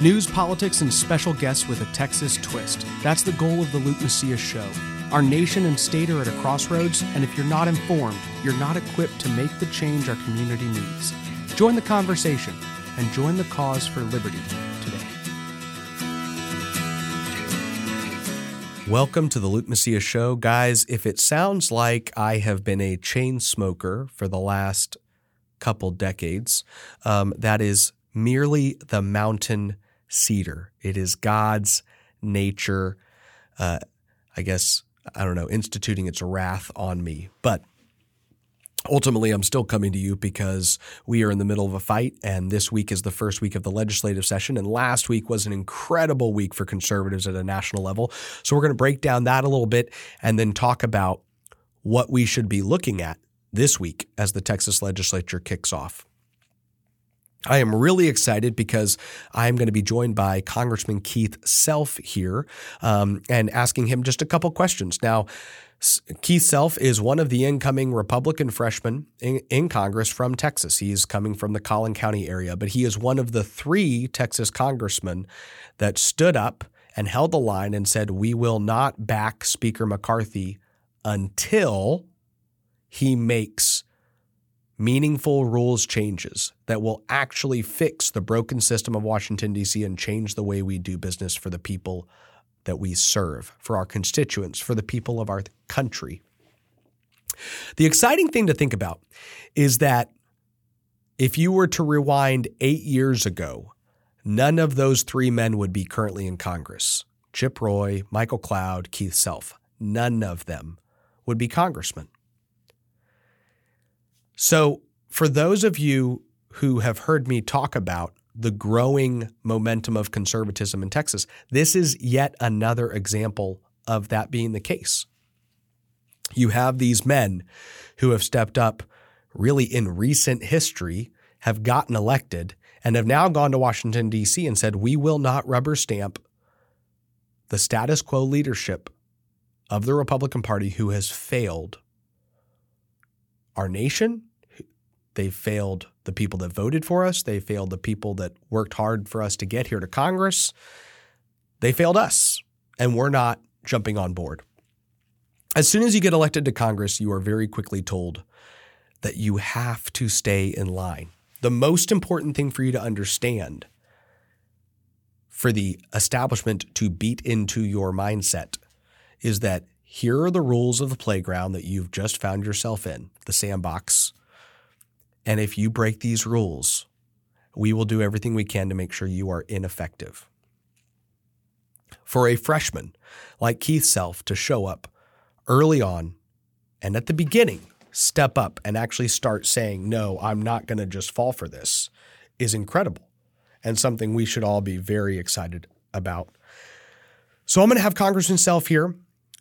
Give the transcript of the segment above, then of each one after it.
News, politics, and special guests with a Texas twist. That's the goal of the Luke Macias Show. Our nation and state are at a crossroads, and if you're not informed, you're not equipped to make the change our community needs. Join the conversation and join the cause for liberty today. Welcome to the Luke Macias Show. Guys, if it sounds like I have been a chain smoker for the last couple decades, um, that is merely the mountain cedar. It is God's nature, uh, I guess, I don't know, instituting its wrath on me. But ultimately, I'm still coming to you because we are in the middle of a fight, and this week is the first week of the legislative session. And last week was an incredible week for conservatives at a national level. So we're going to break down that a little bit and then talk about what we should be looking at this week as the Texas legislature kicks off. I am really excited because I'm going to be joined by Congressman Keith Self here um, and asking him just a couple questions. Now, Keith Self is one of the incoming Republican freshmen in, in, Congress from Texas. He's coming from the Collin County area, but he is one of the three Texas congressmen that stood up and held the line and said, We will not back Speaker McCarthy until he makes meaningful rules changes that will actually fix the broken system of Washington, D.C., and change the way we do business for the people that we serve, for our constituents, for the people of our country. The exciting thing to think about is that if you were to rewind eight years ago, none of those three men would be currently in Congress Chip Roy, Michael Cloud, Keith Self. None of them would be congressmen. So, for those of you who have heard me talk about the growing momentum of conservatism in Texas, this is yet another example of that being the case. You have these men who have stepped up really in recent history, have gotten elected, and have now gone to Washington, D.C. and said, We will not rubber stamp the status quo leadership of the Republican Party who has failed our nation. They failed the people that voted for us. They failed the people that worked hard for us to get here to Congress. They failed us, and we're not jumping on board. As soon as you get elected to Congress, you are very quickly told that you have to stay in line. The most important thing for you to understand for the establishment to beat into your mindset is that here are the rules of the playground that you've just found yourself in, the sandbox. And if you break these rules, we will do everything we can to make sure you are ineffective. For a freshman like Keith Self to show up early on and at the beginning, step up and actually start saying, no, I'm not going to just fall for this is incredible and something we should all be very excited about. So I'm going to have Congressman Self here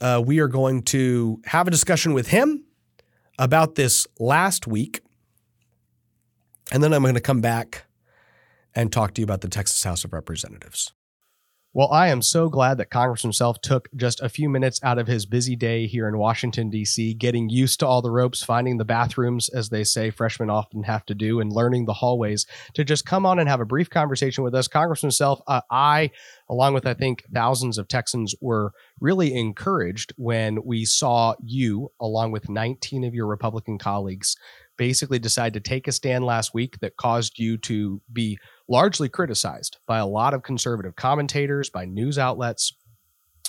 uh, we are going to have a discussion with him about this last week. And then I'm going to come back and talk to you about the Texas House of Representatives. Well, I am so glad that Congressman Self took just a few minutes out of his busy day here in Washington, D.C., getting used to all the ropes, finding the bathrooms, as they say freshmen often have to do, and learning the hallways to just come on and have a brief conversation with us. Congressman Self, uh, I, along with I think thousands of Texans, were really encouraged when we saw you, along with 19 of your Republican colleagues, basically decide to take a stand last week that caused you to be largely criticized by a lot of conservative commentators, by news outlets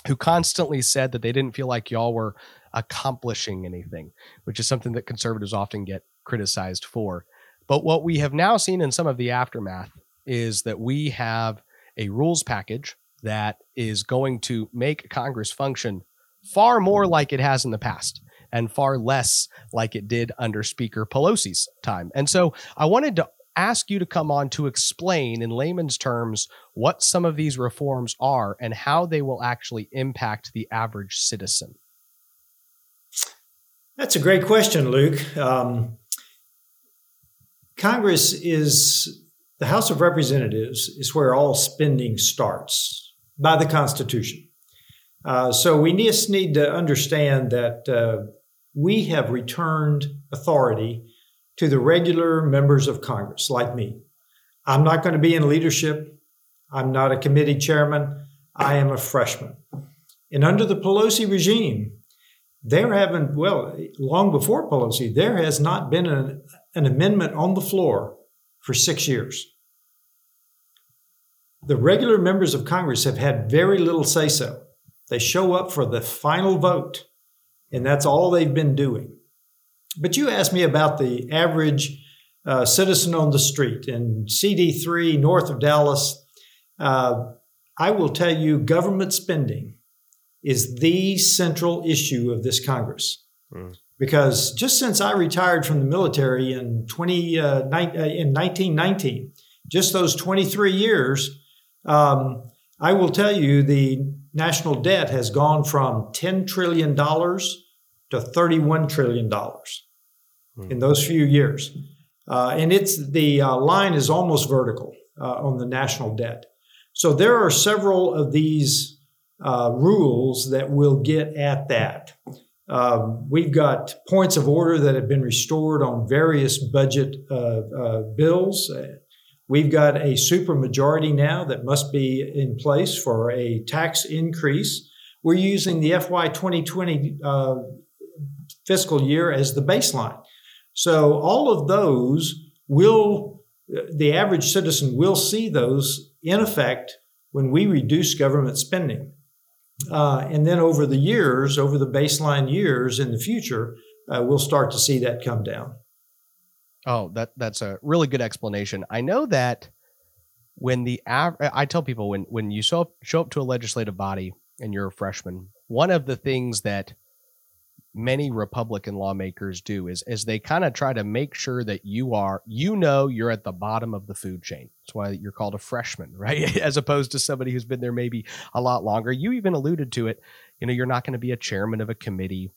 who constantly said that they didn't feel like y'all were accomplishing anything, which is something that conservatives often get criticized for. But what we have now seen in some of the aftermath is that we have a rules package that is going to make Congress function far more like it has in the past and far less like it did under Speaker Pelosi's time. And so I wanted to ask you to come on to explain in layman's terms what some of these reforms are and how they will actually impact the average citizen. That's a great question, Luke. Um, Congress is the House of Representatives is where all spending starts by the Constitution. Uh, so we just need to understand that uh, we have returned authority to the regular members of Congress like me. I'm not going to be in leadership. I'm not a committee chairman. I am a freshman. And under the Pelosi regime, there haven't, well, long before Pelosi, there has not been an, an amendment on the floor for six years. The regular members of Congress have had very little say so. They show up for the final vote, and that's all they've been doing. But you asked me about the average uh, citizen on the street in CD3 north of Dallas. Uh, I will tell you, government spending is the central issue of this Congress. Mm. Because just since I retired from the military in 20 uh, ni- uh, in 1919, just those 23 years, um, I will tell you the national debt has gone from $10 trillion to $31 trillion in those few years. Uh, and it's the uh, line is almost vertical uh, on the national debt. So there are several of these uh, rules that will get at that. Um, we've got points of order that have been restored on various budget uh, bills. We've got a supermajority now that must be in place for a tax increase. We're using the FY 2020 uh, fiscal year as the baseline. So all of those will, the average citizen will see those in effect when we reduce government spending. Uh, and then over the years, over the baseline years in the future, uh, we'll start to see that come down. Oh, that that's a really good explanation. I know that when the av- I tell people when when you show up, show up to a legislative body and you're a freshman, one of the things that many Republican lawmakers do is is they kind of try to make sure that you are you know you're at the bottom of the food chain. That's why you're called a freshman, right? As opposed to somebody who's been there maybe a lot longer. You even alluded to it. You know, you're not going to be a chairman of a committee.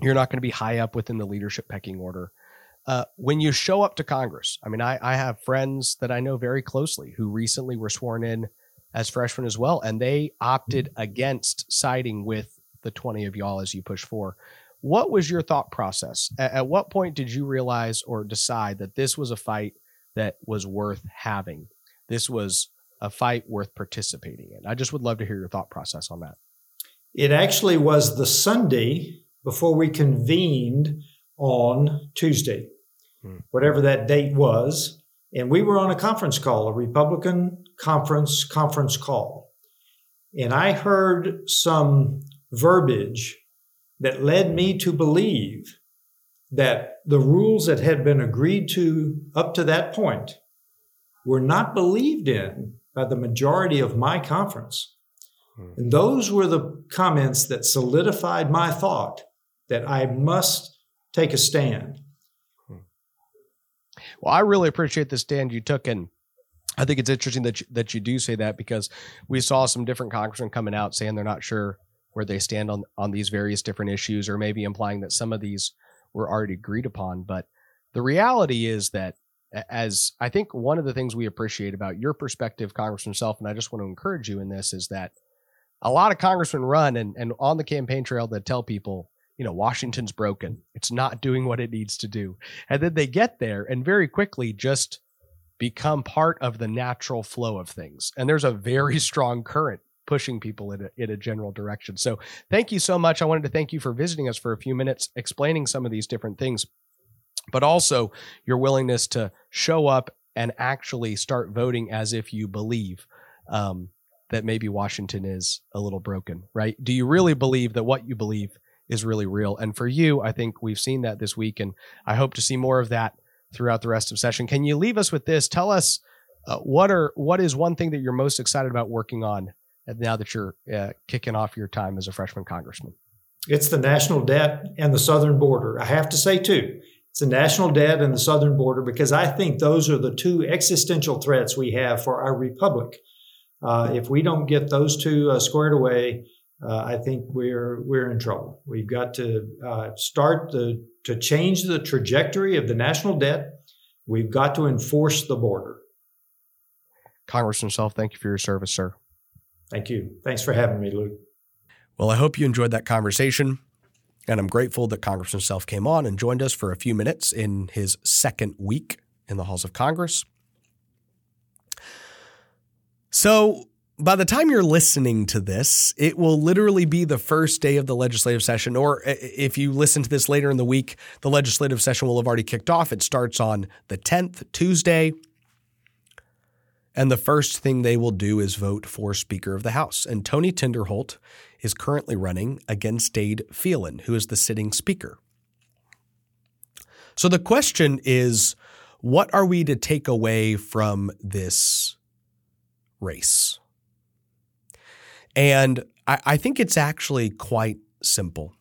You're not going to be high up within the leadership pecking order. Uh, when you show up to Congress, I mean, I, I have friends that I know very closely who recently were sworn in as freshmen as well, and they opted against siding with the 20 of y'all as you push for. What was your thought process? At, at what point did you realize or decide that this was a fight that was worth having? This was a fight worth participating in. I just would love to hear your thought process on that. It actually was the Sunday before we convened on Tuesday, hmm. whatever that date was. And we were on a conference call, a Republican conference conference call. And I heard some verbiage that led me to believe that the rules that had been agreed to up to that point were not believed in by the majority of my conference. Hmm. And those were the comments that solidified my thought that I must take a stand. Hmm. Well, I really appreciate the stand you took, and I think it's interesting that you, that you do say that because we saw some different congressmen coming out saying they're not sure where they stand on on these various different issues, or maybe implying that some of these were already agreed upon. But the reality is that as I think one of the things we appreciate about your perspective, Congressman Self, and I just want to encourage you in this is that a lot of congressmen run and, and on the campaign trail that tell people, you know, Washington's broken. It's not doing what it needs to do. And then they get there and very quickly just become part of the natural flow of things. And there's a very strong current pushing people in a, in a general direction. So thank you so much. I wanted to thank you for visiting us for a few minutes, explaining some of these different things, but also your willingness to show up and actually start voting as if you believe um, that maybe Washington is a little broken, right? Do you really believe that what you believe is really real? And for you, I think we've seen that this week, and I hope to see more of that throughout the rest of session. Can you leave us with this? Tell us uh, what are what is one thing that you're most excited about working on now that you're uh, kicking off your time as a freshman congressman? It's the national debt and the southern border. I have to say, too, it's the national debt and the southern border because I think those are the two existential threats we have for our republic. Uh, if we don't get those two uh, squared away, uh, I think we're we're in trouble. We've got to uh, start the, to change the trajectory of the national debt. We've got to enforce the border. Congressman Self, thank you for your service, sir. Thank you. Thanks for having me, Luke. Well, I hope you enjoyed that conversation. And I'm grateful that Congressman Self came on and joined us for a few minutes in his second week in the halls of Congress. So, by the time you're listening to this, it will literally be the first day of the legislative session. Or if you listen to this later in the week, the legislative session will have already kicked off. It starts on the 10th, Tuesday. And the first thing they will do is vote for Speaker of the House. And Tony Tinderholt is currently running against Dade Phelan, who is the sitting Speaker. So the question is what are we to take away from this race? And I, I think it's actually quite simple.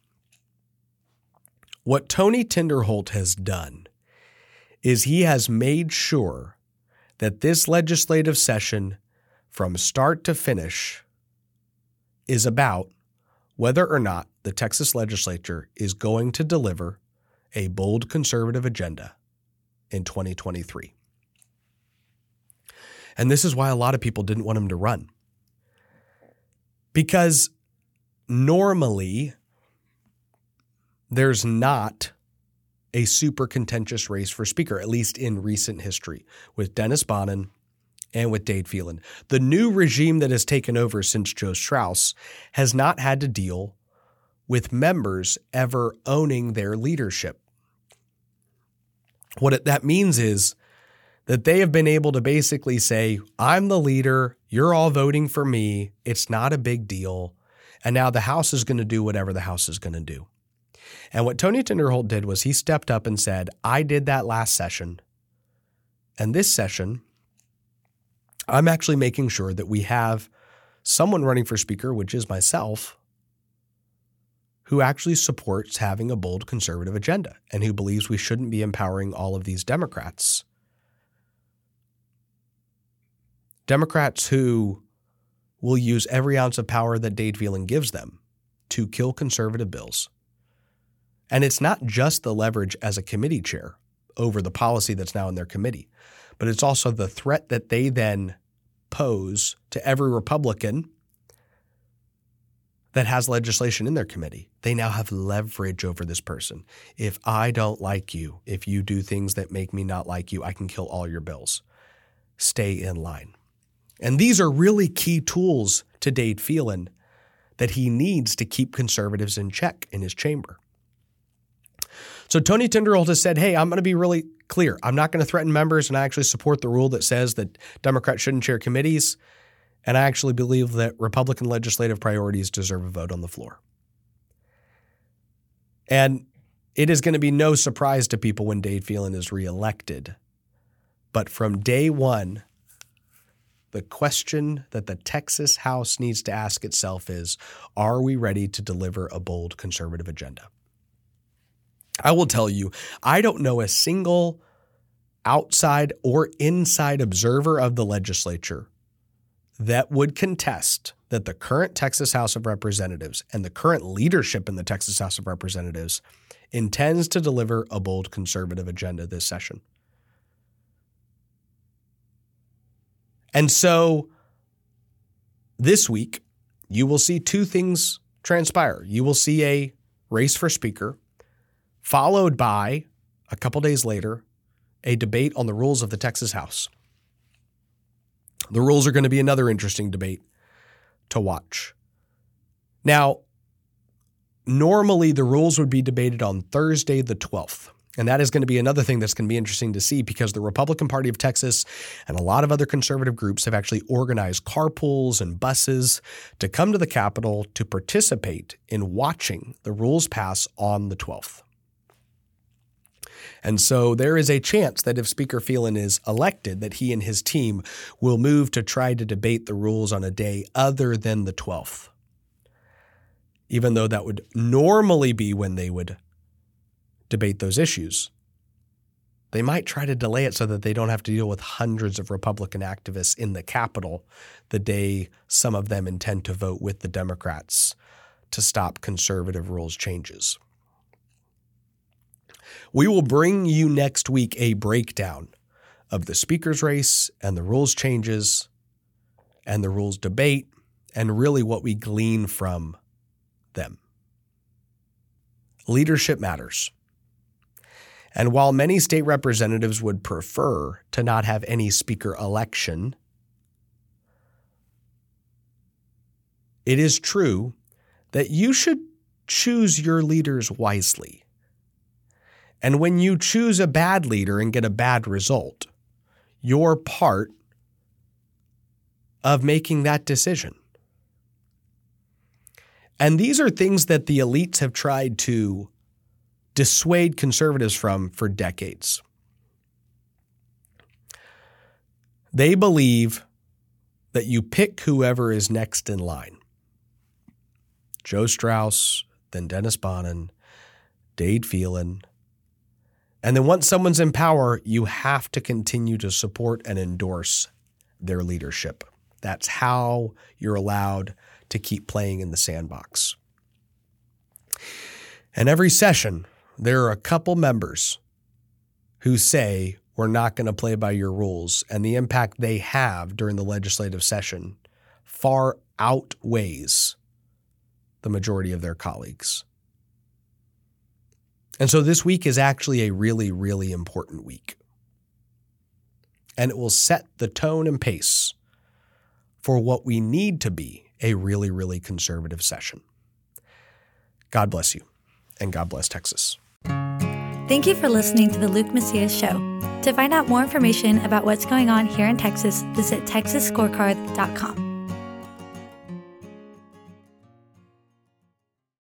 What Tony Tinderholt has done is he has made sure that this legislative session, from start to finish, is about whether or not the Texas legislature is going to deliver a bold conservative agenda in 2023. And this is why a lot of people didn't want him to run. Because normally there's not a super contentious race for speaker, at least in recent history, with Dennis Bonnen and with Dade Phelan. The new regime that has taken over since Joe Straus has not had to deal with members ever owning their leadership. What it, that means is that they have been able to basically say, I'm the leader, you're all voting for me, it's not a big deal. And now the House is going to do whatever the House is going to do. And what Tony Tinderholt did was he stepped up and said, I did that last session. And this session, I'm actually making sure that we have someone running for speaker, which is myself, who actually supports having a bold conservative agenda and who believes we shouldn't be empowering all of these Democrats. Democrats who will use every ounce of power that Dade Phelan gives them to kill conservative bills. And it's not just the leverage as a committee chair over the policy that's now in their committee, but it's also the threat that they then pose to every Republican that has legislation in their committee. They now have leverage over this person. If I don't like you, if you do things that make me not like you, I can kill all your bills. Stay in line. And these are really key tools to Dade Phelan that he needs to keep conservatives in check in his chamber. So Tony Tinderholt has said, hey, I'm going to be really clear. I'm not going to threaten members, and I actually support the rule that says that Democrats shouldn't chair committees. And I actually believe that Republican legislative priorities deserve a vote on the floor. And it is going to be no surprise to people when Dade Phelan is reelected. But from day one, the question that the Texas House needs to ask itself is Are we ready to deliver a bold conservative agenda? I will tell you, I don't know a single outside or inside observer of the legislature that would contest that the current Texas House of Representatives and the current leadership in the Texas House of Representatives intends to deliver a bold conservative agenda this session. And so this week, you will see two things transpire. You will see a race for Speaker, followed by, a couple days later, a debate on the rules of the Texas House. The rules are going to be another interesting debate to watch. Now, normally the rules would be debated on Thursday, the 12th. And that is going to be another thing that's going to be interesting to see because the Republican Party of Texas and a lot of other conservative groups have actually organized carpools and buses to come to the Capitol to participate in watching the rules pass on the 12th. And so there is a chance that if Speaker Phelan is elected, that he and his team will move to try to debate the rules on a day other than the 12th. Even though that would normally be when they would debate those issues. They might try to delay it so that they don't have to deal with hundreds of Republican activists in the Capitol the day some of them intend to vote with the Democrats to stop conservative rules changes. We will bring you next week a breakdown of the speaker's race and the rules changes and the rules debate and really what we glean from them. Leadership matters. And while many state representatives would prefer to not have any speaker election, it is true that you should choose your leaders wisely. And when you choose a bad leader and get a bad result, you're part of making that decision. And these are things that the elites have tried to dissuade conservatives from for decades. They believe that you pick whoever is next in line. Joe Straus, then Dennis Bonnen, Dade Phelan. And then once someone's in power, you have to continue to support and endorse their leadership. That's how you're allowed to keep playing in the sandbox. And every session, there are a couple members who say, We're not going to play by your rules. And the impact they have during the legislative session far outweighs the majority of their colleagues. And so this week is actually a really, really important week. And it will set the tone and pace for what we need to be a really, really conservative session. God bless you, and God bless Texas. Thank you for listening to the Luke Macias Show. To find out more information about what's going on here in Texas, visit texasscorecard.com.